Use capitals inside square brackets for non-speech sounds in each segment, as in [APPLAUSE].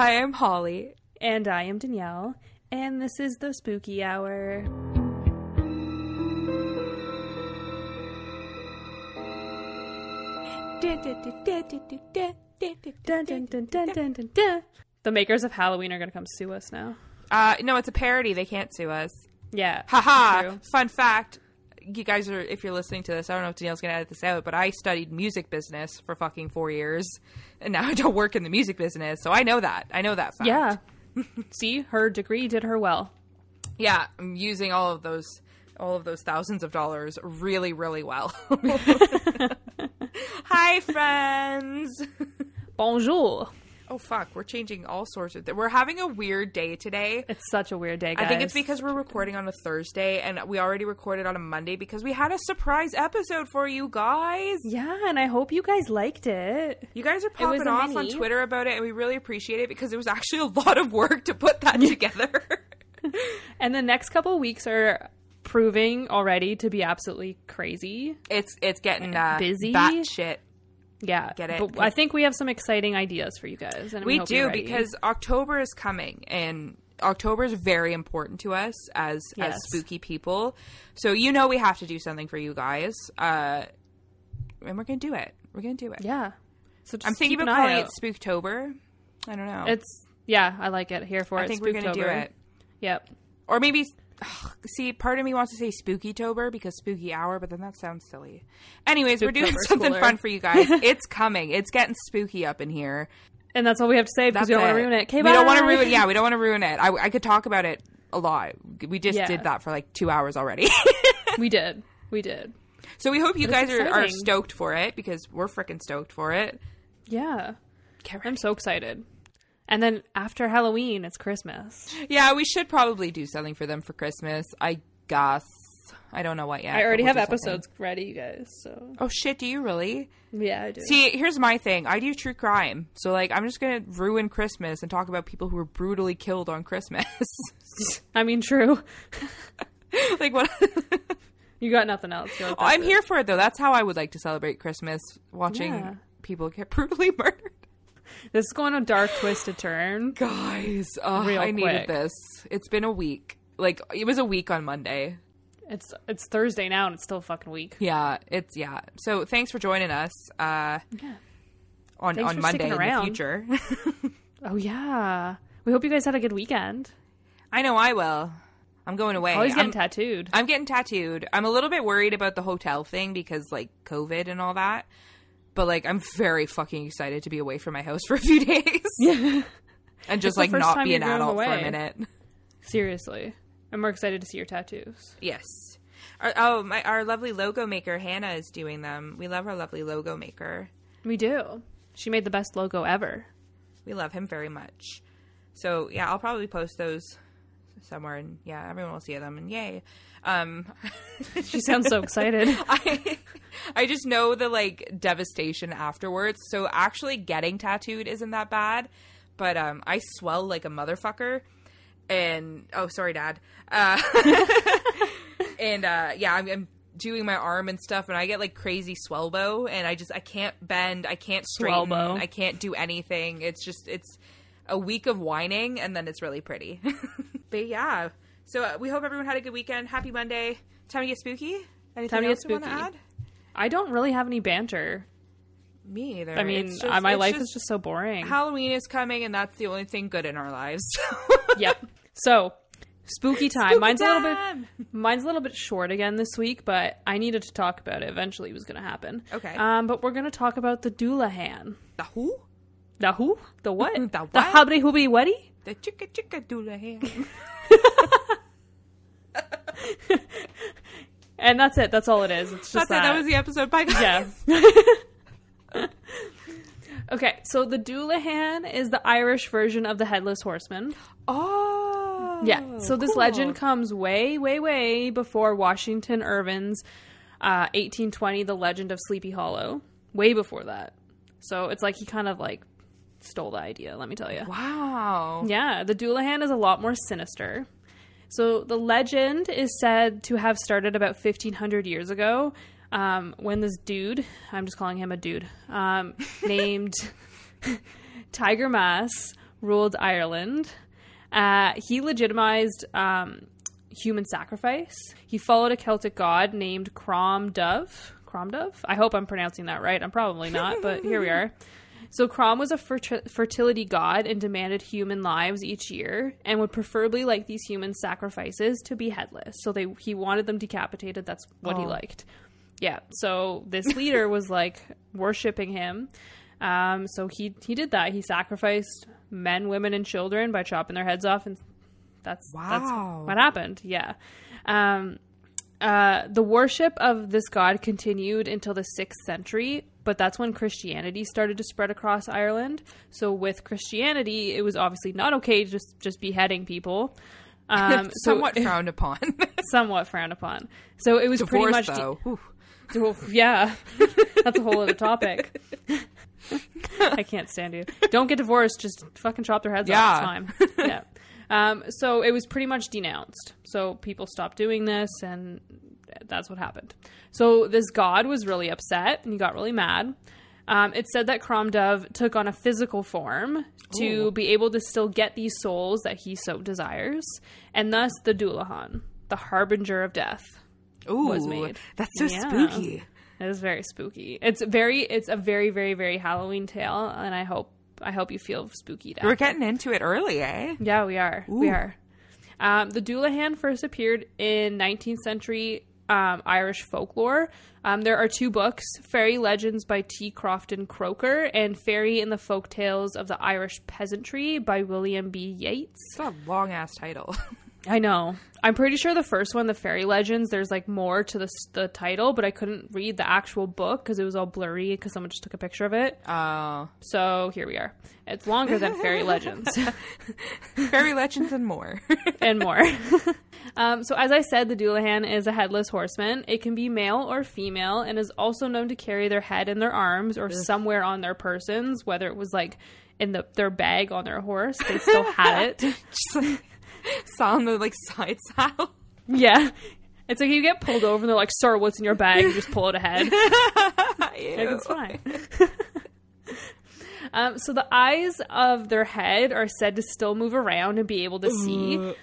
I am Holly. And I am Danyelle. And this is the Spooky Hour. Dun, dun, dun, dun, dun, dun, dun. The makers of Halloween are going to come sue us now. Uh, no, it's a parody. They can't sue us. Yeah. Haha. Fun fact. You guys are, if you're listening to this, I don't know if Danyelle's going to edit this out, but I studied music business for fucking four years. And now I don't work in the music business. So I know that. I know that fact. Yeah. [LAUGHS] See, her degree did her well. Yeah. I'm using all of those, all of those thousands of dollars really, really well. [LAUGHS] [LAUGHS] Hi, friends. Bonjour. Oh, fuck. We're changing all sorts of, th- we're having a weird day today. It's such a weird day, guys. I think it's because we're recording on a Thursday and we already recorded on a Monday because we had a surprise episode for you guys. Yeah, and I hope you guys liked it. You guys are popping off on. Twitter about it and we really appreciate it because it was actually a lot of work to put that [LAUGHS] together. [LAUGHS] And the next couple weeks are proving already to be absolutely crazy. it's it's getting uh, Busy? batshit. Yeah. Get it? But I think we have some exciting ideas for you guys. And we, We do because October is coming and October is very important to us as as spooky people. So you know we have to do something for you guys. Uh and we're going to do it. We're going to do it. Yeah. So just I'm thinking keep about calling out. it Spooktober. I don't know. It's yeah, I like it. Here for I it. I think we're gonna do it, Yep. or maybe. Ugh, see, part of me wants to say spooky tober because Spooky Hour, but then that sounds silly. Anyways, we're doing something fun for you guys. [LAUGHS] it's coming. It's getting spooky up in here. And that's all we have to say because That's we don't want to ruin it. Okay, we don't want to ruin. Yeah, we don't want to ruin it. I, I could talk about it a lot. We just Yeah. did that for like two hours already. [LAUGHS] We did. We did. so we hope you guys are, are stoked for it because we're freaking stoked for it. Yeah. I'm so excited. And then after Halloween, it's Christmas. Yeah, we should probably do something for them for Christmas. I guess. I don't know what yet. I already we'll have do something. episodes ready, you guys. So Oh shit! Do you really? yeah, I do. See, here's my thing. I do true crime, so like I'm just gonna ruin Christmas and talk about people who were brutally killed on Christmas. [LAUGHS] I mean, true. [LAUGHS] like what? [LAUGHS] You got nothing else. You're like, that's I'm it. here for it though. That's how I would like to celebrate Christmas, watching Yeah. people get brutally murdered. [LAUGHS] This is going a dark, twisted turn. Guys, oh, Real I needed this. It's been a week. Like it was a week on Monday. It's it's Thursday now, and it's still a fucking week. Yeah, it's yeah. So thanks for joining us. Uh, Yeah. on Thanks on Monday in the future. [LAUGHS] Oh yeah. We hope you guys had a good weekend. I know I will. I'm going away. Always getting I'm- getting tattooed. I'm getting tattooed. I'm a little bit worried about the hotel thing because like COVID and all that. But like I'm very fucking excited to be away from my house for a few [LAUGHS] days. Yeah. And just like not be an adult for a minute. Seriously. I'm more excited to see your tattoos. Yes. Our, oh, my our lovely logo maker Hannah is doing them. We love our lovely logo maker. We do. She made the best logo ever. We love him very much. So yeah, I'll probably post those somewhere, and yeah, everyone will see them, and yay. Um, She sounds so [LAUGHS] excited. I I just know the like devastation afterwards. So actually getting tattooed isn't that bad, but um I swell like a motherfucker. And oh sorry dad. Uh [LAUGHS] and uh yeah, I'm, I'm doing my arm and stuff and I get like crazy swellbo and I just I can't bend, I can't straighten, Swellbo. I can't do anything. It's just it's a week of whining and then it's really pretty. [LAUGHS] but yeah. So uh, we hope everyone had a good weekend. Happy Monday. Time to get spooky. Anything Time to else get you want to spooky. I don't really have any banter. Me either. I mean, uh, my life is just so boring. Halloween is coming, and that's the only thing good in our lives. [LAUGHS] yep. So, spooky time. Spooky mine's a little bit mine's a little bit short again this week, but I needed to talk about it. Eventually, it was going to happen. Okay. Um, but we're going to talk about the Dullahan. the who? The who? The what? [LAUGHS] The The what? hubby hubby whatty? The chicka chicka doula hand. [LAUGHS] And that's it. That's all it is. It's just That's it. That was the episode. Bye, guys. yeah. [LAUGHS] okay, so the Dullahan is the Irish version of the Headless Horseman. Oh. Yeah. So this cool. legend comes way, way, way before Washington Irving's uh, 1820, The Legend of Sleepy Hollow. Way before that. So it's like he kind of like stole the idea, let me tell you. Wow. Yeah, the Dullahan is a lot more sinister. So the legend is said to have started about 1500 years ago um, when this dude, I'm just calling him a dude, um, [LAUGHS] named [LAUGHS] Tigernmas ruled Ireland. Uh, he legitimized um, human sacrifice. He followed a Celtic god named Crom Dubh. Crom Dubh? I hope I'm pronouncing that right. I'm probably not, but here we [LAUGHS] are. So Crom was a ferti- fertility god and demanded human lives each year, and would preferably like these human sacrifices to be headless. So they he wanted them decapitated. That's what he Oh. liked. Yeah. So this [LAUGHS] leader was like worshiping him. Um, so he he did that. He sacrificed men, women, and children by chopping their heads off, and that's Wow. that's what happened. Yeah. Um, uh, the worship of this god continued until the sixth century, but that's when Christianity started to spread across Ireland. So with Christianity, it was obviously not okay to just just beheading people. Um, [LAUGHS] so Somewhat [LAUGHS] frowned upon. [LAUGHS] somewhat frowned upon. So it was Divorce, pretty much though. Well, yeah, that's a whole other topic. I can't stand you. Don't get divorced. Just fucking chop their heads Yeah. off. It's fine. Yeah. Um, so it was pretty much denounced. So people stopped doing this, and that's what happened. So this god was really upset, and he got really mad. Um, it said that Crom Dubh took on a physical form to Ooh. be able to still get these souls that he so desires, and thus the Dullahan, the harbinger of death. Ooh, was made. That's so Yeah. spooky. It is very spooky. It's very it's a very very very Halloween tale and I hope I hope you feel spooky We're getting into it early, eh? Yeah, we are. We are. Um, the Dullahan first appeared in 19th century um, Irish folklore. Um, there are two books, Fairy Legends by T. Crofton Croker and Fairy in the Folk Tales of the Irish Peasantry by William B. Yeats. It's a long ass title. [LAUGHS] I know. I'm pretty sure the first one, the fairy legends, there's like more to the the title, but I couldn't read the actual book because it was all blurry because someone just took a picture of it. Oh, So here we are. It's longer than fairy legends [LAUGHS] fairy legends and more. [LAUGHS] and more. [LAUGHS] um, so as I said, the Dullahan is a headless horseman. It can be male or female and is also known to carry their head in their arms or somewhere on their persons, whether it was like in the their bag on their horse. They still had it. Just like [LAUGHS] saw on the like side saddle. Yeah. It's like you get pulled over and they're like, "Sir, what's in your bag?" You just pull it ahead. [LAUGHS] Like, it's fine. [LAUGHS] um, so the eyes of their head are said to still move around and be able to see.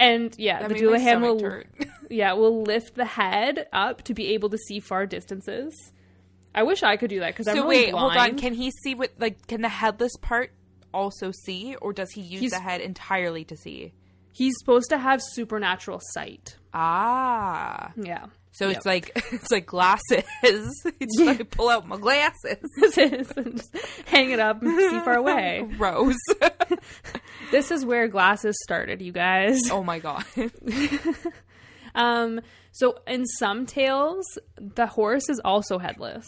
And yeah, That the Dullahan will turn. yeah will lift the head up to be able to see far distances. I wish I could do that because I'm So really wait, hold on. blind. Can he see what like can the headless part also see, or does he use He's- the head entirely to see? He's supposed to have supernatural sight. Ah, Yeah. so Yep. it's like [LAUGHS] it's like glasses. [LAUGHS] It's like I pull out my glasses. [LAUGHS] and just hang it up and see far away. Gross. This is where glasses started, you guys. oh my god. Um, so in some tales, the horse is also headless.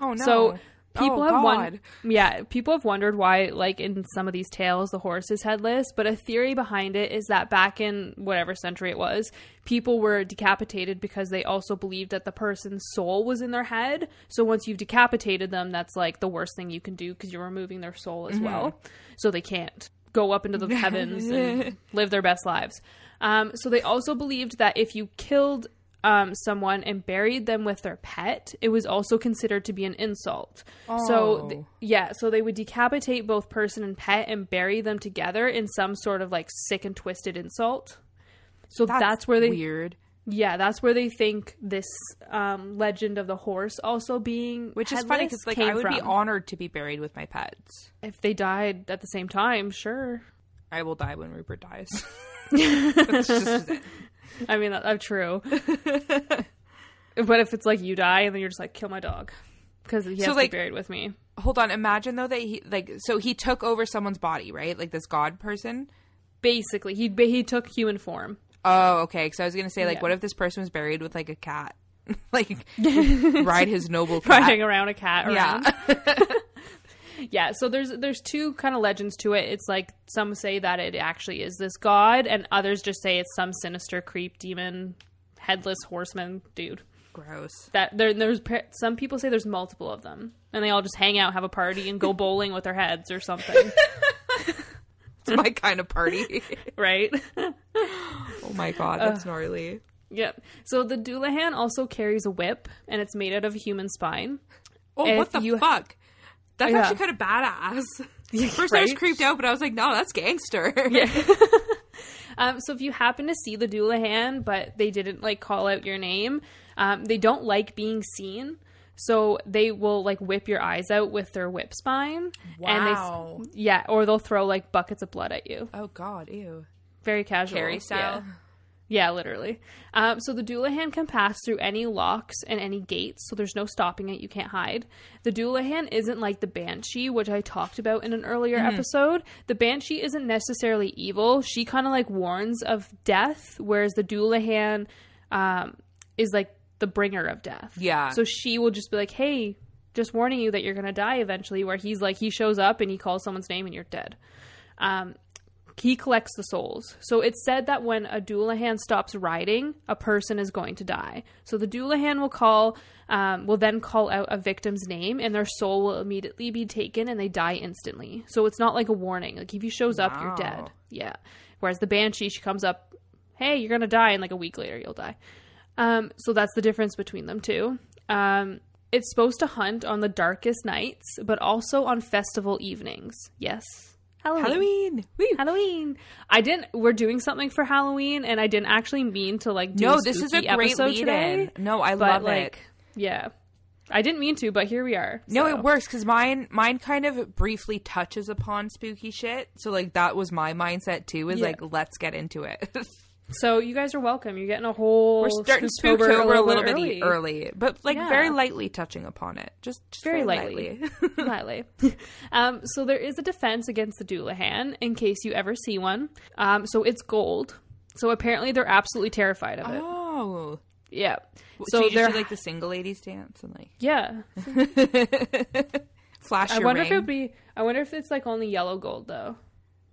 Oh no. So people Oh, have God. won- yeah, people have wondered why, like in some of these tales, the horse is headless. But a theory behind it is that back in whatever century it was, people were decapitated because they also believed that the person's soul was in their head. So once you've decapitated them, that's like the worst thing you can do because you're removing their soul as well. So they can't go up into the [LAUGHS] heavens and live their best lives. Um, so they also believed that if you killed um, someone and buried them with their pet, it was also considered to be an insult. So, th- Oh. yeah, so they would decapitate both person and pet and bury them together in some sort of like sick and twisted insult. So that's, where they, weird. yeah, that's where they think this um, legend of the horse also being, Which is funny because like I would be honored to be buried with my pets. if they died at the same time, sure. I will die when Rupert dies. [LAUGHS] That's just it. I mean, that, that's true. but if it's like you die and then you're just like, kill my dog because he has So, to be buried with me. Hold on. Imagine though that he like so he took over someone's body, right? Like this god person. Basically, he he took human form. Oh, okay. So I was gonna say like, Yeah. what if this person was buried with like a cat, [LAUGHS] like [LAUGHS] ride his noble cat? riding around a cat around. Yeah. [LAUGHS] Yeah, so there's there's two kind of legends to it. It's like some say that it actually is this god, and others just say it's some sinister creep demon, headless horseman dude. Gross. That there there's some people say there's multiple of them, and they all just hang out, have a party, and go [LAUGHS] bowling with their heads or something, [LAUGHS] It's my kind of party. [LAUGHS] right? oh my god, that's gnarly. yep. So the Dullahan also carries a whip, and it's made out of a human spine. Oh, If what the fuck? That's Yeah. actually kind of badass. [LAUGHS] First I was creeped out, but I was like, no, that's gangster. [LAUGHS] Yeah. [LAUGHS] um, so if you happen to see the Dullahan, but they didn't like call out your name, um, they don't like being seen. So they will like whip your eyes out with their whip spine. And Wow. they, yeah, or they'll throw like buckets of blood at you. oh God, ew. Very casual. Carrie style. Yeah. Yeah, literally. Um, so the Dullahan can pass through any locks and any gates, so there's no stopping it. You can't hide. The Dullahan isn't like the Banshee, which I talked about in an earlier episode. The Banshee isn't necessarily evil. She kind of like warns of death, whereas the Dullahan um, is like the bringer of death. Yeah. So she will just be like, hey, just warning you that you're going to die eventually, where he's like, he shows up and he calls someone's name and you're dead. Um, he collects the souls. So it's said that when a Dullahan stops riding, a person is going to die. So the Dullahan will call, um, will then call out a victim's name, and their soul will immediately be taken, and they die instantly. So it's not like a warning. Like if he shows up, you're dead. Yeah. Whereas the Banshee, she comes up, hey, you're gonna die, and like a week later, you'll die. Um, so that's the difference between them two. Um, it's supposed to hunt on the darkest nights, but also on festival evenings. Yes, Halloween. Halloween. Woo. Halloween. I didn't. We're doing something for Halloween, and I didn't actually mean to like. Do No, a this is a spooky great episode lead today, in. No, I but love like, it. yeah, I didn't mean to, but here we are. No, so. it works because mine mine kind of briefly touches upon spooky shit. So like that was my mindset too. Is Yeah. like let's get into it. [LAUGHS] So you guys are welcome. You're getting a whole. We're starting Spooktober a little bit early. early, but like Yeah. very lightly touching upon it. Just, just Very very, lightly. lightly. [LAUGHS] [LAUGHS] Lightly. um, so there is a defense against the Dullahan in case you ever see one. Um, so it's gold. So apparently they're absolutely terrified of it. oh, Yeah. so, So, you they're do like the single ladies dance and like yeah. [LAUGHS] flash I wonder if it'd be. I wonder if it's like only yellow gold though.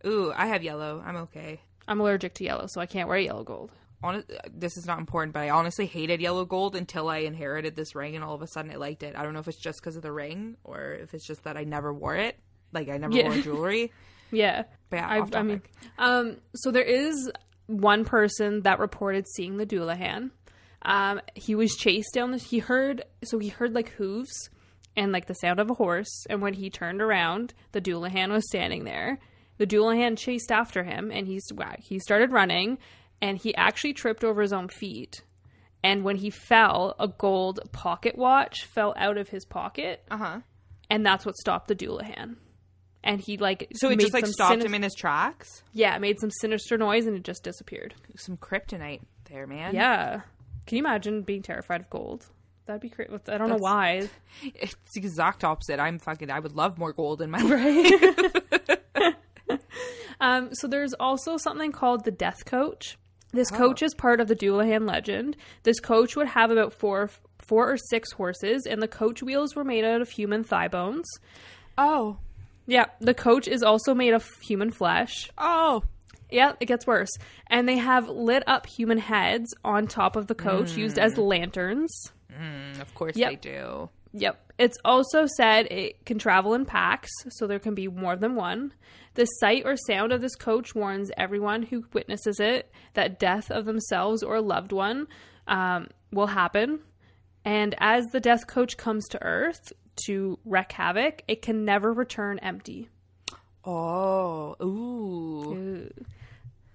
Ooh, I have yellow. I'm okay. I'm allergic to yellow, so I can't wear yellow gold. Honest, this is not important, but I honestly hated yellow gold until I inherited this ring, and all of a sudden I liked it. I don't know if it's just because of the ring or if it's just that I never wore it. Like I never Yeah. wore jewelry. [LAUGHS] Yeah. But yeah, I, I mean, um, so there is one person that reported seeing the Dullahan. Um, he was chased down the. He heard so he heard like hooves and like the sound of a horse, and when he turned around, the Dullahan was standing there. The Dullahan chased after him, and he's he started running, and he actually tripped over his own feet. And when he fell, a gold pocket watch fell out of his pocket, uh huh. and that's what stopped the Dullahan. And he like So it just like stopped him in his tracks. yeah, it made some sinister noise and it just disappeared. Some kryptonite there, man. Yeah. Can you imagine being terrified of gold? That'd be crazy. I don't know why. [LAUGHS] It's the exact opposite. I'm fucking. I would love more gold in my [LAUGHS] life. [LAUGHS] Um, so there's also something called the Death Coach. This Oh. coach is part of the Dullahan legend. This coach would have about four, four or six horses, and the coach wheels were made out of human thigh bones. Oh, Yeah, the coach is also made of human flesh. oh, Yeah, it gets worse. And they have lit up human heads on top of the coach used as lanterns. Mm, of course Yep. they do. Yep. It's also said it can travel in packs, so there can be more than one. The sight or sound of this coach warns everyone who witnesses it that death of themselves or a loved one um, will happen. And as the death coach comes to Earth to wreak havoc, it can never return empty. Oh, ooh. Ooh.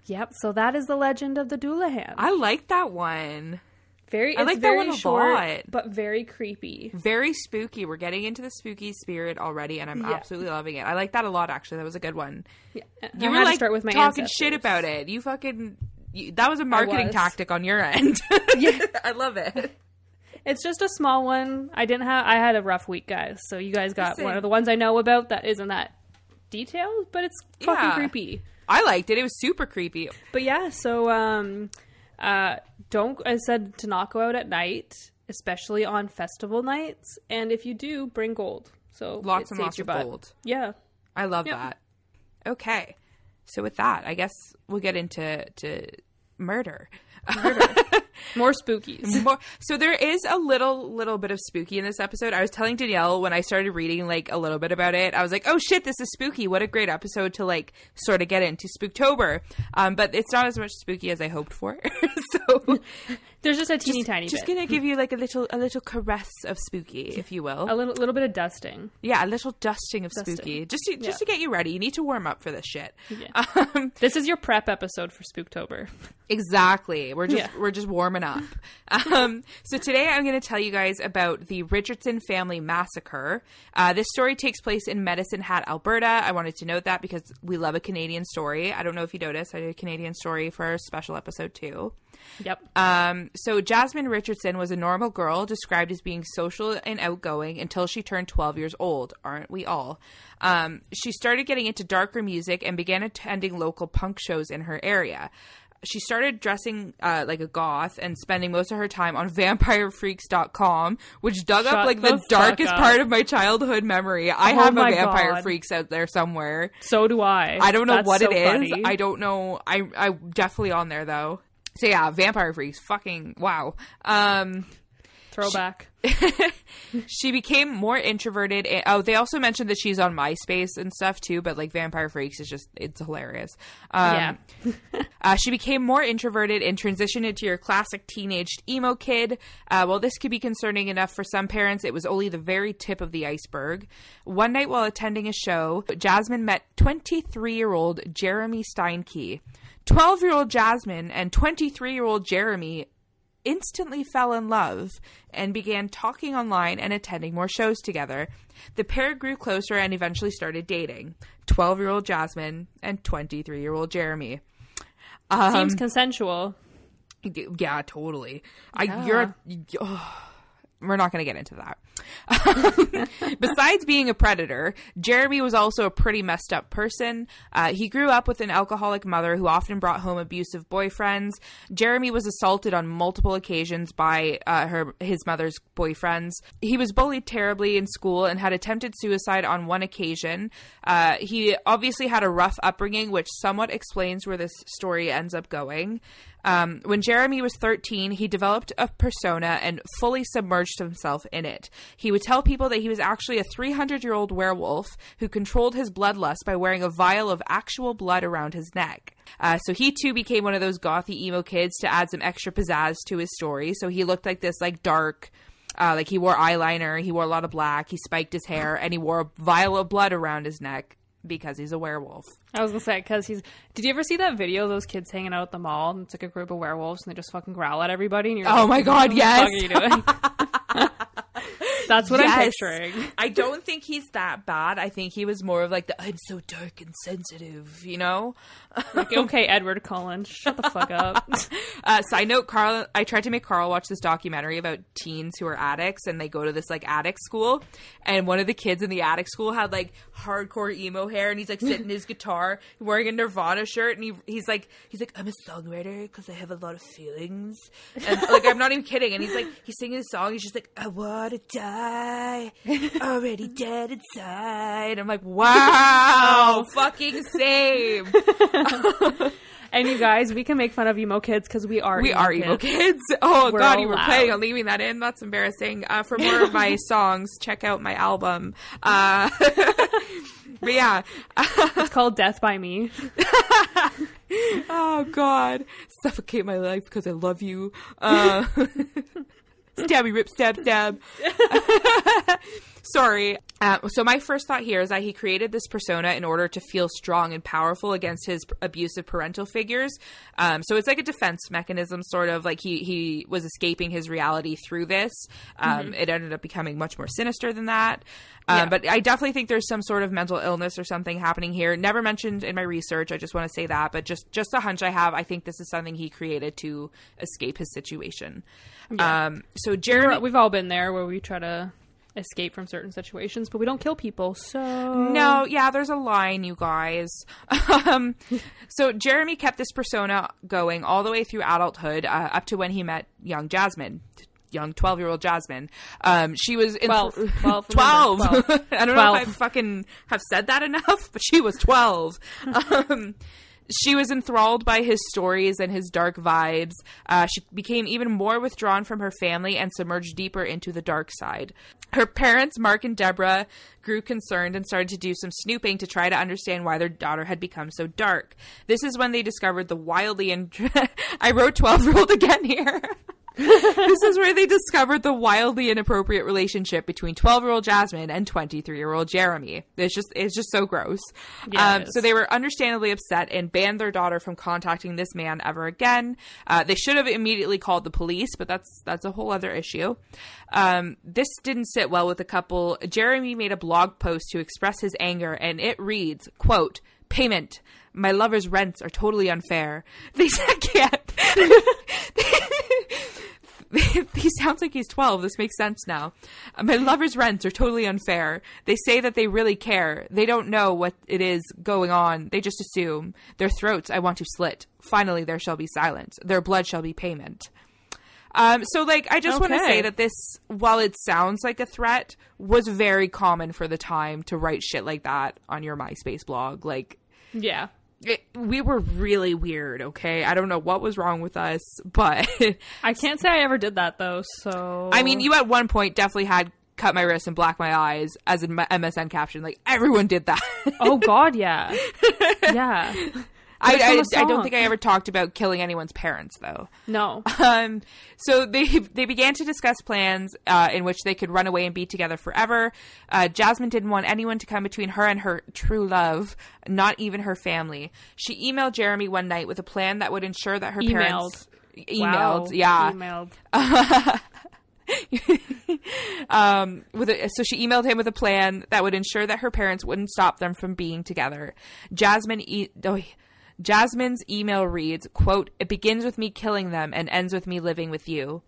Yep. So that is the legend of the Dullahan. I like that one. Very, I like that very one a short, lot. but very creepy. Very spooky. We're getting into the spooky spirit already, and I'm Yeah. absolutely loving it. I like that a lot. Actually, that was a good one. Yeah. You I were like start with my talking ancestors. shit about it. You fucking. You, that was a marketing was. tactic on your end. Yeah. [LAUGHS] I love it. It's just a small one. I didn't have. I had a rough week, guys. So you guys got Listen. one of the ones I know about that isn't that detailed, but it's fucking Yeah. creepy. I liked it. It was super creepy. But yeah, so um, uh, don't. I said to not go out at night, especially on festival nights. And if you do, bring gold. So Lots and lots of butt. gold. Yeah. I love Yep. that. Okay. So with that, I guess we'll get into to murder murder. [LAUGHS] More spookies. [LAUGHS] More, so there is a little little bit of spooky in this episode. I was telling Danyelle when I started reading like a little bit about it. I was like, "Oh shit, this is spooky! What a great episode to like sort of get into Spooktober." Um, but it's not as much spooky as I hoped for. [LAUGHS] so There's just a teeny tiny just bit. gonna give you like a little a little caress of spooky, if you will. a little little bit of dusting. yeah, a little dusting of Dusting. spooky, just to, just Yeah. to get you ready. You need to warm up for this shit. Yeah. [LAUGHS] Um, This is your prep episode for Spooktober. Exactly. We're just Yeah. we're just warming up. [LAUGHS] Um, so today I'm going to tell you guys about the Richardson family massacre. Uh, this story takes place in Medicine Hat, Alberta. I wanted to note that because we love a Canadian story. I don't know if you noticed, I did a Canadian story for a special episode too. Yep. Um, so Jasmine Richardson was a normal girl described as being social and outgoing until she turned 12 years old. Aren't we all? Um, she started getting into darker music and began attending local punk shows in her area. She started dressing uh, like a goth and spending most of her time on [LAUGHS] vampirefreaks.com, which dug up like the the, darkest up. part of my childhood memory. I Oh have a Vampire God. Freaks out there somewhere. So do I. I don't know That's what so it is. funny. I don't know. I I definitely on there though. So yeah, Vampire Freaks. Fucking wow. Um, Throwback. [LAUGHS] she became more introverted. And, oh, they also mentioned that she's on MySpace and stuff too. But like Vampire Freaks is just it's hilarious. Um, yeah. [LAUGHS] uh, she became more introverted and transitioned into your classic teenage emo kid. Uh, while this could be concerning enough for some parents, it was only the very tip of the iceberg. One night while attending a show, Jasmine met 23 year old Jeremy Steinke. 12 year old Jasmine and 23 year old Jeremy instantly fell in love and began talking online and attending more shows together. The pair grew closer and eventually started dating. 12 year old Jasmine and 23 year old Jeremy. Um, Seems consensual. yeah, totally. I Yeah. you're oh, we're not going to get into that. [LAUGHS] Besides being a predator, Jeremy was also a pretty messed up person. Uh, he grew up with an alcoholic mother who often brought home abusive boyfriends. Jeremy was assaulted on multiple occasions by uh, her his mother's boyfriends. He was bullied terribly in school and had attempted suicide on one occasion. Uh, he obviously had a rough upbringing, which somewhat explains where this story ends up going. Um, when Jeremy was 13, he developed a persona and fully submerged himself in it. He would tell people that he was actually a 300 year old werewolf who controlled his bloodlust by wearing a vial of actual blood around his neck. Uh, so he too became one of those gothy emo kids to add some extra pizzazz to his story. So he looked like this like dark. Uh, like he wore eyeliner, he wore a lot of black, he spiked his hair, and he wore a vial of blood around his neck because he's a werewolf. I was gonna say because he's. Did you ever see that video of those kids hanging out at the mall? And it's like a group of werewolves, and they just fucking growl at everybody. And you're like, Oh like, my god, what the yes! fuck are you doing? [LAUGHS] That's what I'm picturing. I don't think he's that bad. I think he was more of like the I'm so dark and sensitive, you know? Like, okay, Edward Cullen, shut the fuck up. [LAUGHS] Uh, side note, Carl, I tried to make Carl watch this documentary about teens who are addicts and they go to this like addict school. And one of the kids in the addict school had like hardcore emo hair and he's like sitting his guitar wearing a Nirvana shirt. And he, he's like, he's like, I'm a songwriter because I have a lot of feelings. And like, I'm not even kidding. And he's like, he's singing a song. He's just like, I want to die, [LAUGHS] already dead inside. I'm like, [LAUGHS] wow, fucking same. [LAUGHS] and you guys, we can make fun of emo kids because we are. We emo are kids. emo kids. Oh We're god, you were allowed. planning on leaving that in. That's embarrassing. Uh, for more of my songs, check out my album. Uh, but yeah. It's called Death by Me. oh god, suffocate my life because I love you. Uh, stabby rip stab stab. [LAUGHS] Sorry. Uh, so my first thought here is that he created this persona in order to feel strong and powerful against his abusive parental figures. Um, so it's like a defense mechanism, sort of like he he was escaping his reality through this. Um, It ended up becoming much more sinister than that. Um, Yeah. But I definitely think there's some sort of mental illness or something happening here. Never mentioned in my research. I just want to say that, but just just a hunch I have. I think this is something he created to escape his situation. Um, so Jeremy, We've all been there where we try to escape from certain situations, but we don't kill people. So No, yeah, there's a line, you guys. [LAUGHS] um, so Jeremy kept this persona going all the way through adulthood, uh, up to when he met young Jasmine, young 12 year old Jasmine. Um, she was in 12. [LAUGHS] 12, 12. 12. [LAUGHS] I don't know if I fucking have said that enough, but she was 12. um, she was enthralled by his stories and his dark vibes. Uh, she became even more withdrawn from her family and submerged deeper into the dark side. Her parents, Mark and Deborah, grew concerned and started to do some snooping to try to understand why their daughter had become so dark. This is when they discovered the wildly [LAUGHS] I wrote 12 year old again here. [LAUGHS] [LAUGHS] this is where they discovered the wildly inappropriate relationship between 12 year old Jasmine and 23 year old Jeremy. It's just it's just so gross. Yeah, um, so they were understandably upset and banned their daughter from contacting this man ever again. Uh, they should have immediately called the police, but that's that's a whole other issue. Um, this didn't sit well with the couple. Jeremy made a blog post to express his anger, and it reads, "quote Payment." My lover's rents are totally unfair. [LAUGHS] They said can't. [LAUGHS] sounds like he's 12. This makes sense now. Uh, My lover's rents are totally unfair. They say that they really care. They don't know what it is going on. They just assume. Their throats I want to slit. Finally, there shall be silence. Their blood shall be payment. Um, so, like, I just want to say that this, while it sounds like a threat, was very common for the time to write shit like that on your MySpace blog. Like, Yeah. It, we were really weird, okay? I don't know what was wrong with us, [LAUGHS] but I can't say I ever did that though. So I mean, you at one point definitely had cut my wrist and black my eyes as an MSN caption. Like everyone did that. Oh God, [LAUGHS] yeah, yeah. I, I, I don't think I ever talked about killing anyone's parents though. No. [LAUGHS] Um, so they they began to discuss plans uh, in which they could run away and be together forever. Uh, Jasmine didn't want anyone to come between her and her true love, not even her family. She emailed Jeremy one night with a plan that would ensure that her parents emailed, Wow. yeah, Emailed. [LAUGHS] um, with a, so she emailed him with a plan that would ensure that her parents wouldn't stop them from being together. Jasmine, e- oh, Jasmine's email reads, "quote It begins with me killing them and ends with me living with you."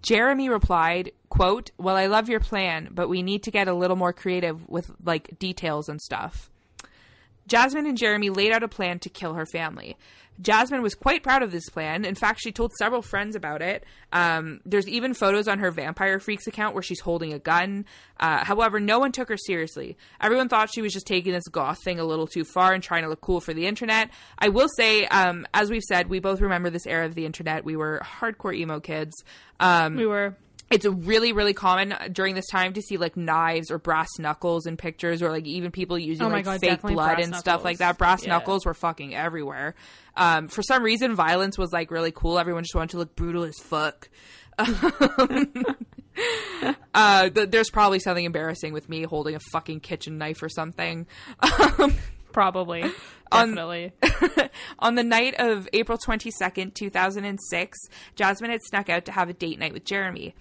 Jeremy replied, "quote Well, I love your plan, but we need to get a little more creative with like details and stuff." Jasmine and Jeremy laid out a plan to kill her family. Jasmine was quite proud of this plan. In fact, she told several friends about it. Um, there's even photos on her Vampire Freaks account where she's holding a gun. Uh, however, no one took her seriously. Everyone thought she was just taking this goth thing a little too far and trying to look cool for the internet. I will say, um, as we've said, we both remember this era of the internet. We were hardcore emo kids. Um, We were. it's really really common during this time to see like knives or brass knuckles in pictures or like even people using Oh like God, fake blood and stuff like that brass Yeah. knuckles were fucking everywhere um, for some reason violence was like really cool everyone just wanted to look brutal as fuck [LAUGHS] uh, th- there's probably something embarrassing with me holding a fucking kitchen knife or something um, Probably. On- Definitely. [LAUGHS] On the night of April 22nd, 2006, Jasmine had snuck out to have a date night with Jeremy.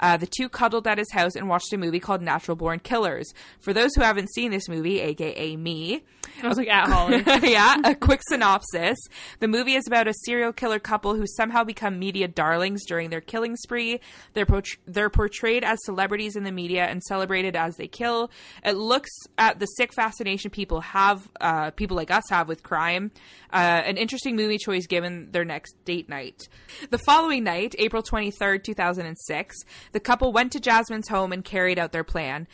Uh, the two cuddled at his house and watched a movie called Natural Born Killers. For those who haven't seen this movie, aka me, I was like, [LAUGHS] at Holly. [LAUGHS] yeah, a quick synopsis. The movie is about a serial killer couple who somehow become media darlings during their killing spree. They're, they're portrayed as celebrities in the media and celebrated as they kill. It looks at the sick fascination people have, uh, people like us have with crime. Uh, an interesting movie choice given their next date night. The following night, April 23rd, 2006, the couple went to Jasmine's home and carried out their plan.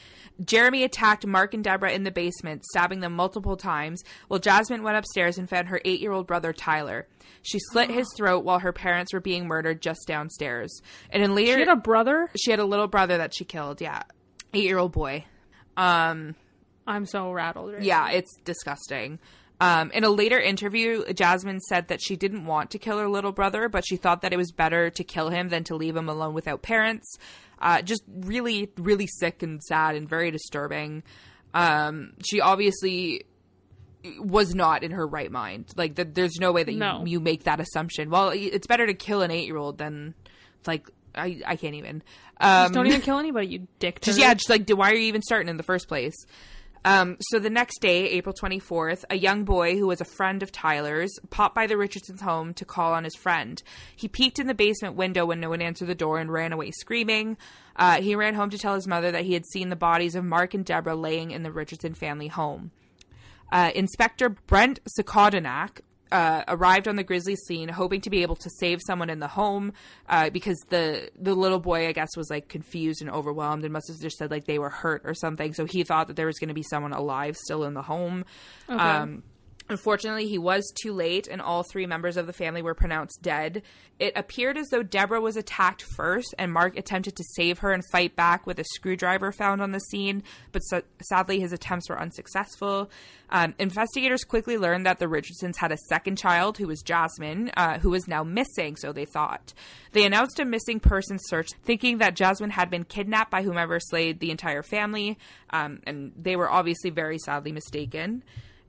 Jeremy attacked Mark and Deborah in the basement, stabbing them multiple times, while Jasmine went upstairs and found her eight year old brother Tyler. She slit his throat while her parents were being murdered just downstairs. And in later, She had a brother. she had a little brother that she killed. Yeah, eight year old boy. Um, I'm so rattled. Right yeah, it's disgusting. Um, in a later interview, Jasmine said that she didn't want to kill her little brother, but she thought that it was better to kill him than to leave him alone without parents. Uh, just really, really sick and sad and very disturbing. Um, she obviously was not in her right mind. Like, th- there's no way that No. you, you make that assumption. Well, it's better to kill an eight year old than, like, I, I can't even. Um, Just don't even kill anybody, you dick. [LAUGHS] just yeah, just like why are you even starting in the first place? Um, so the next day, April 24th, a young boy who was a friend of Tyler's popped by the Richardsons' home to call on his friend. He peeked in the basement window when no one answered the door and ran away screaming. Uh, he ran home to tell his mother that he had seen the bodies of Mark and Deborah laying in the Richardson family home. Uh, Inspector Brent Sokodanak uh, arrived on the grizzly scene, hoping to be able to save someone in the home uh, because the the little boy, I guess, was like confused and overwhelmed and must have just said like they were hurt or something. So he thought that there was going to be someone alive still in the home. Um, Unfortunately, he was too late, and all three members of the family were pronounced dead. It appeared as though Deborah was attacked first, and Mark attempted to save her and fight back with a screwdriver found on the scene, but so- sadly, his attempts were unsuccessful. Um, investigators quickly learned that the Richardsons had a second child, who was Jasmine, uh, who was now missing, so they thought. They announced a missing person search, thinking that Jasmine had been kidnapped by whomever slayed the entire family, um, and they were obviously very sadly mistaken.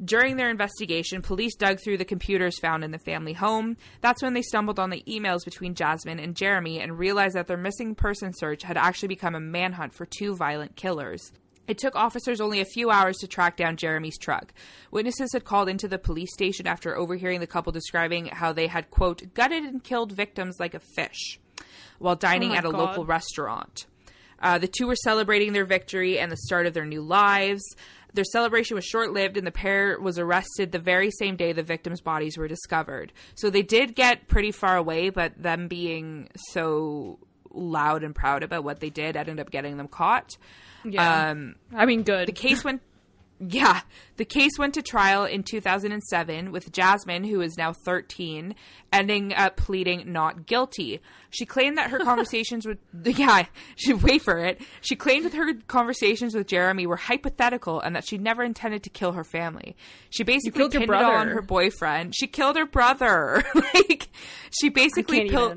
During their investigation, police dug through the computers found in the family home. That's when they stumbled on the emails between Jasmine and Jeremy and realized that their missing person search had actually become a manhunt for two violent killers. It took officers only a few hours to track down Jeremy's truck. Witnesses had called into the police station after overhearing the couple describing how they had, quote, gutted and killed victims like a fish while dining my at a God. local restaurant. Uh, the two were celebrating their victory and the start of their new lives. Their celebration was short lived, and the pair was arrested the very same day the victims' bodies were discovered. So they did get pretty far away, but them being so loud and proud about what they did ended up getting them caught. Yeah. Um, I mean, good. the case went [LAUGHS] yeah the case went to trial in 2007 with jasmine who is now 13 ending up pleading not guilty. She claimed that her [LAUGHS] conversations with yeah [LAUGHS] she wait for it. She claimed that her conversations with jeremy were hypothetical and that she never intended to kill her family. She basically pinned it all on her boyfriend. She killed her brother. [LAUGHS] Like she basically pil-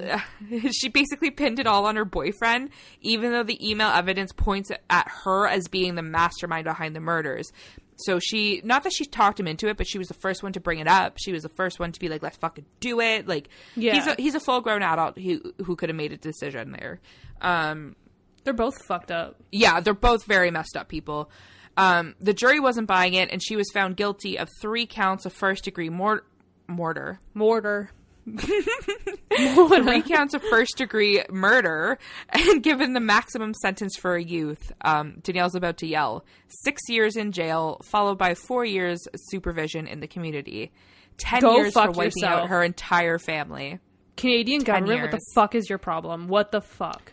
she basically pinned it all on her boyfriend even though the email evidence points at her as being the mastermind behind the murders so she not that she talked him into it but she was the first one to bring it up she was the first one to be like let's fucking do it like Yeah. he's a he's a full grown adult who who could have made a decision there um They're both fucked up. yeah, they're both very messed up people. Um, the jury wasn't buying it, and she was found guilty of three counts of first degree mor- mortar. Mortar. [LAUGHS] Three counts of first degree murder, and given the maximum sentence for a youth. Um, Danyelle's about to yell. Six years in jail, followed by four years supervision in the community. Ten Go years for wiping yourself. out her entire family. Canadian government, what the fuck is your problem? What the fuck?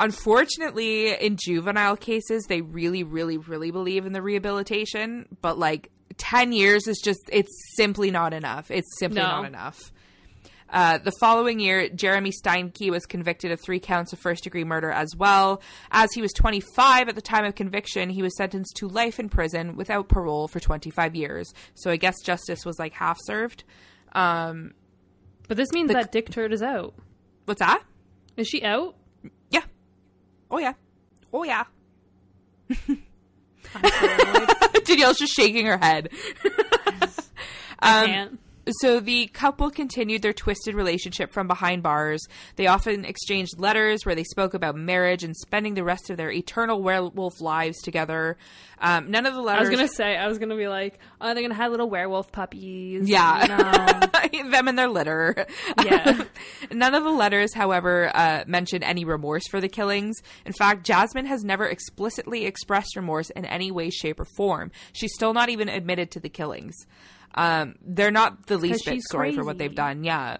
unfortunately in juvenile cases they really really really believe in the rehabilitation but like 10 years is just it's simply not enough it's simply No. not enough uh, the following year, Jeremy Steinke was convicted of three counts of first degree murder as well. As he was 25 at the time of conviction, he was sentenced to life in prison without parole for 25 years. So I guess justice was like half served. Um, But this means that Dick Turd is out. what's that? Is she out? Yeah. Oh, yeah. Oh, yeah. [LAUGHS] [LAUGHS] Danyelle's just shaking her head. [LAUGHS] I Um, can't. So the couple continued their twisted relationship from behind bars. They often exchanged letters where they spoke about marriage and spending the rest of their eternal werewolf lives together. Um, none of the letters. I was gonna say, I was gonna be like, oh, they're gonna have little werewolf puppies. Yeah. No. [LAUGHS] them and their litter. Yeah. [LAUGHS] None of the letters, however, uh, mention any remorse for the killings. In fact, Jasmine has never explicitly expressed remorse in any way, shape, or form. She's still not even admitted to the killings. Um, they're not the least bit sorry for what they've done. Yeah.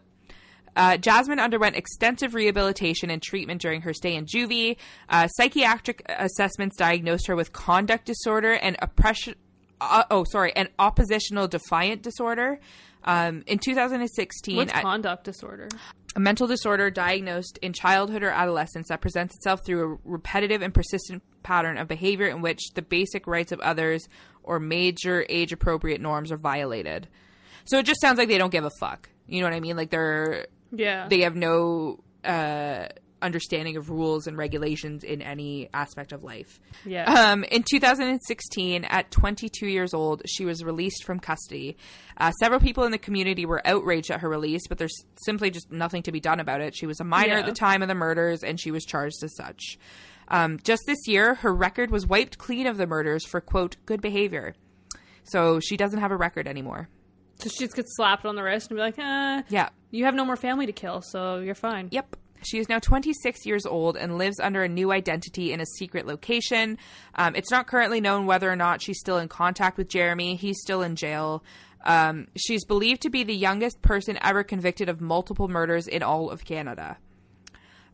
Uh, Jasmine underwent extensive rehabilitation and treatment during her stay in juvie. Uh, psychiatric assessments diagnosed her with conduct disorder and oppression. Uh, oh, sorry, and oppositional defiant disorder. Um, in 2016, What's at- conduct disorder? a mental disorder diagnosed in childhood or adolescence that presents itself through a repetitive and persistent pattern of behavior in which the basic rights of others or major age appropriate norms are violated. So it just sounds like they don't give a fuck. You know what I mean? Like they're Yeah. they have no uh, understanding of rules and regulations in any aspect of life. yeah. Um, in 2016, at 22 years old, she was released from custody. Uh, several people in the community were outraged at her release, but there's simply just nothing to be done about it. She was a minor Yeah. at the time of the murders, and she was charged as such. Um, just this year, her record was wiped clean of the murders for, quote, good behavior. So she doesn't have a record anymore. so she just gets slapped on the wrist and be like, uh, Yeah. you have no more family to kill, so you're fine. Yep. She is now 26 years old and lives under a new identity in a secret location. Um, it's not currently known whether or not she's still in contact with Jeremy. He's still in jail. Um, she's believed to be the youngest person ever convicted of multiple murders in all of Canada.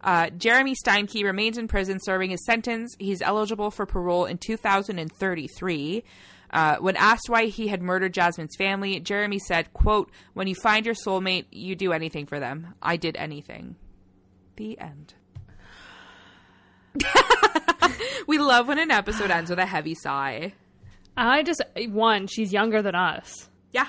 Uh, Jeremy Steinke remains in prison serving his sentence. He's eligible for parole in 2033. Uh, when asked why he had murdered Jasmine's family, Jeremy said, "quote When you find your soulmate, you do anything for them. I did anything." The end. [LAUGHS] we love when an episode ends with a heavy sigh. I just one, she's younger than us. Yeah,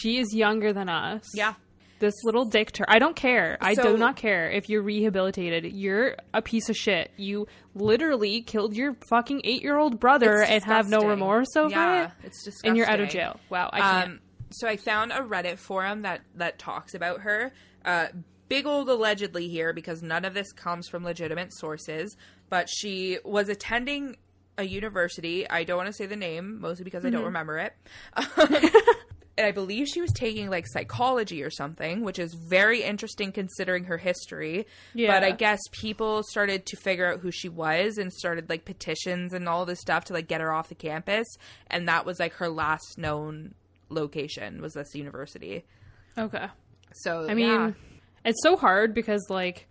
She is younger than us. yeah. This little dictator. I don't care. I So- do not care if you're rehabilitated. You're a piece of shit. You literally killed your fucking eight year old brother and have no remorse over yeah, it. It's disgusting. And you're out of jail. Wow. I can't. Um, so I found a Reddit forum that that talks about her. Uh, big old allegedly here because none of this comes from legitimate sources. But she was attending a university. I don't want to say the name, mostly because I don't Mm-hmm. remember it. [LAUGHS] [LAUGHS] and I believe she was taking like psychology or something, which is very interesting considering her history. Yeah. But I guess people started to figure out who she was and started like petitions and all this stuff to like get her off the campus. And that was like her last known location was this university. okay. So I mean, yeah. it's so hard because like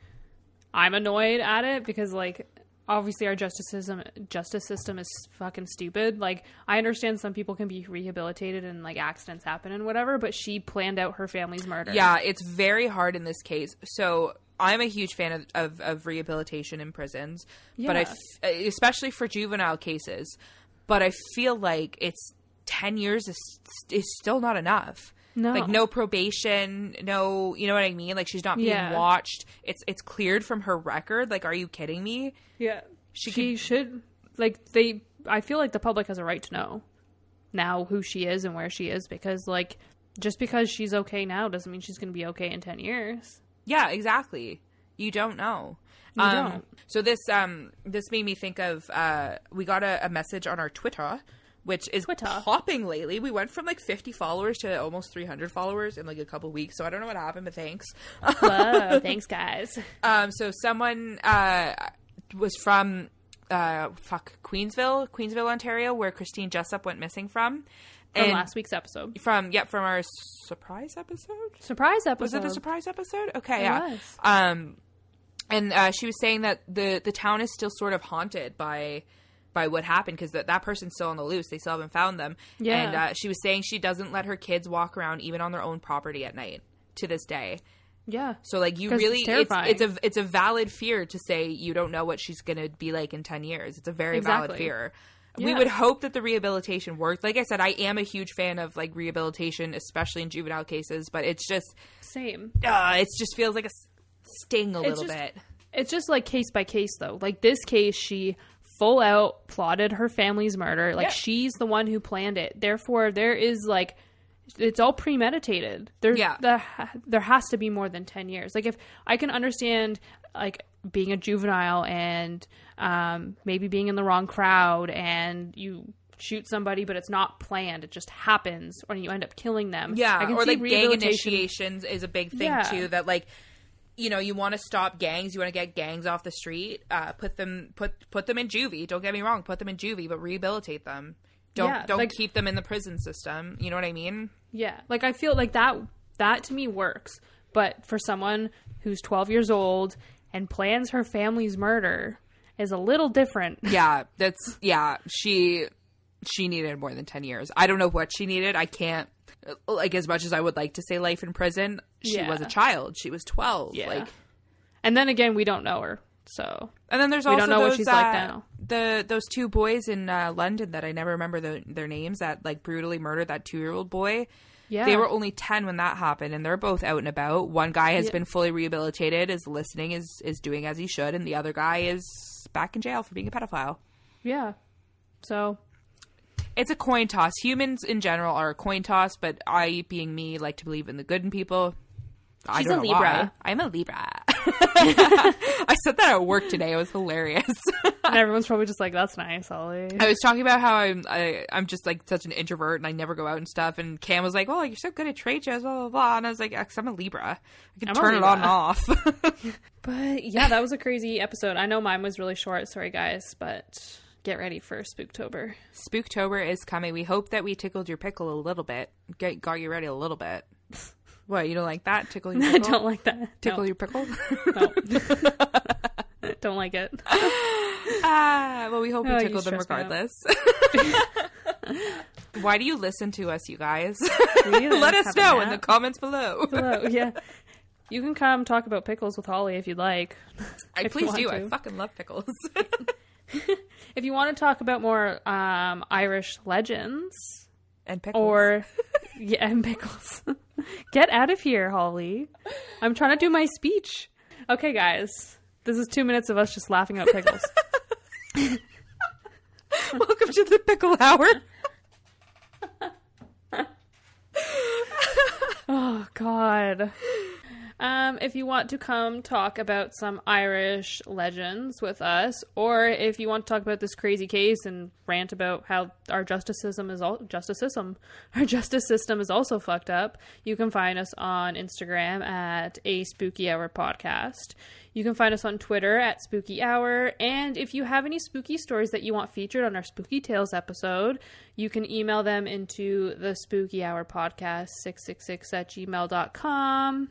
I'm annoyed at it because like obviously our justice system justice system is fucking stupid. Like I understand some people can be rehabilitated and like accidents happen and whatever, but she planned out her family's murder. Yeah, it's very hard in this case. So I'm a huge fan of, of, of rehabilitation in prisons, but I, especially for juvenile cases. But I feel like it's ten years is is still not enough. No. like no probation, no, you know what I mean. Like she's not being Yeah. watched. It's it's cleared from her record. Like, are you kidding me? Yeah. She She, should like they I feel like the public has a right to know now who she is and where she is because like just because she's okay now doesn't mean she's going to be okay in 10 years. Yeah, exactly. You don't know. You um, don't. So this um this made me think of uh we got a, a message on our Twitter, which is Twitter. popping lately. We went from like 50 followers to almost 300 followers in like a couple weeks. So I don't know what happened, but thanks. Whoa, [LAUGHS] thanks guys. um, so someone uh was from uh fuck Queensville, Queensville, Ontario, where Christine Jessop went missing from. From And last week's episode. from yep from our surprise episode. Surprise episode. Was it the surprise episode? Okay, It yeah. was. Um, and uh, she was saying that the the town is still sort of haunted by by what happened because that that person's still on the loose. They still haven't found them. Yeah. And uh, she was saying she doesn't let her kids walk around even on their own property at night to this day. Yeah. So like you really it's, terrifying. it's a it's a valid fear to say you don't know what she's going to be like in 10 years. It's a very valid Exactly. fear. We would hope that the rehabilitation worked. Like I said, I am a huge fan of like rehabilitation, especially in juvenile cases, but it's just Same. uh, it just feels like a sting a It's little just- bit. It's just like case by case though. Like this case she full out plotted her family's murder. Like Yeah. she's the one who planned it. Therefore there is like it's all premeditated. There Yeah. the, there has to be more than 10 years. Like if I can understand like being a juvenile and um maybe being in the wrong crowd and you shoot somebody but it's not planned it just happens or you end up killing them I Yeah, can or see like gang initiations is a big thing Yeah. too. That like, you know, you want to stop gangs, you want to get gangs off the street, uh, put them put put them in juvie. Don't get me wrong, put them in juvie, but rehabilitate them. Don't Yeah, don't like- keep them in the prison system. You know what I mean? Yeah, like I feel like that that to me works. But for someone who's 12 years old and plans her family's murder is a little different. [LAUGHS] Yeah, that's yeah. She she needed more than ten years. I don't know what she needed. I can't like as much as I would like to say life in prison. She Yeah. was a child. She was twelve. Yeah. Like And then again, we don't know her. So, And then there's We also don't know what those, she's like uh, now. The those two boys in uh, London that I never remember the, their names that like brutally murdered that two year old boy. yeah. They were only ten when that happened, and they're both out and about. One guy has Yeah. been fully rehabilitated, is listening, is is doing as he should, and the other guy is back in jail for being a pedophile. Yeah. So, It's a coin toss. Humans in general are a coin toss, but I, being me, like to believe in the good in people. I She's a Libra. why. I'm a Libra. [LAUGHS] I said that at work today. It was hilarious. [LAUGHS] and everyone's probably just like, that's nice, Ollie. I was talking about how I'm I, I'm just like such an introvert and I never go out and stuff. And Cam was like, "Oh, you're so good at trade shows, blah blah blah." And I was like, "Cause I'm a Libra. I can I'm turn it on and off." [LAUGHS] But yeah, that was a crazy episode. I know mine was really short. Sorry, guys. But get ready for Spooktober. Spooktober is coming. We hope that we tickled your pickle a little bit. Get, got you ready a little bit. [LAUGHS] What you don't like that? Tickle your [LAUGHS] I don't like that. tickle No. your pickle. No. [LAUGHS] don't like it. ah, well, we hope Oh, we tickled them stress me out. regardless. Why do you listen to us, you guys? Let us know in the comments below. Hello, yeah. You can come talk about pickles with Holly if you'd like. I If please do. to. I fucking love pickles. [LAUGHS] If you want to talk about more um, Irish legends and pickles. or yeah, and pickles, [LAUGHS] get out of here, Holly. I'm trying to do my speech. Okay, guys, this is two minutes of us just laughing at pickles. [LAUGHS] welcome to the pickle hour. Oh God. Um, if you want to come talk about some Irish legends with us, or if you want to talk about this crazy case and rant about how our justice system is all justice system, [LAUGHS] our justice system is also fucked up, you can find us on Instagram at a spooky hour podcast. You can find us on Twitter at spooky hour, and if you have any spooky stories that you want featured on our spooky tales episode, you can email them into the spooky hour podcast 666 at gmail.com.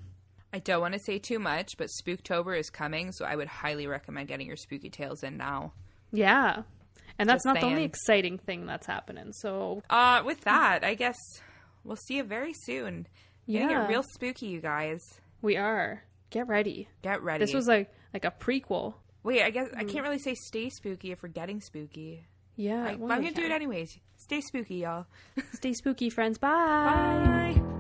I don't want to say too much, but Spooktober is coming, so I would highly recommend getting your spooky tales in now. Yeah. And that's Just not the only exciting thing that's happening. So, Uh, with that, I guess we'll see you very soon. Gonna Yeah. get real spooky, you guys. we are. Get ready. Get ready. This was like like a prequel. Wait, I guess I can't really say stay spooky if we're getting spooky. Yeah. Well, I'm gonna do it anyways. Stay spooky, y'all. Stay spooky, friends. [LAUGHS] Bye. Bye.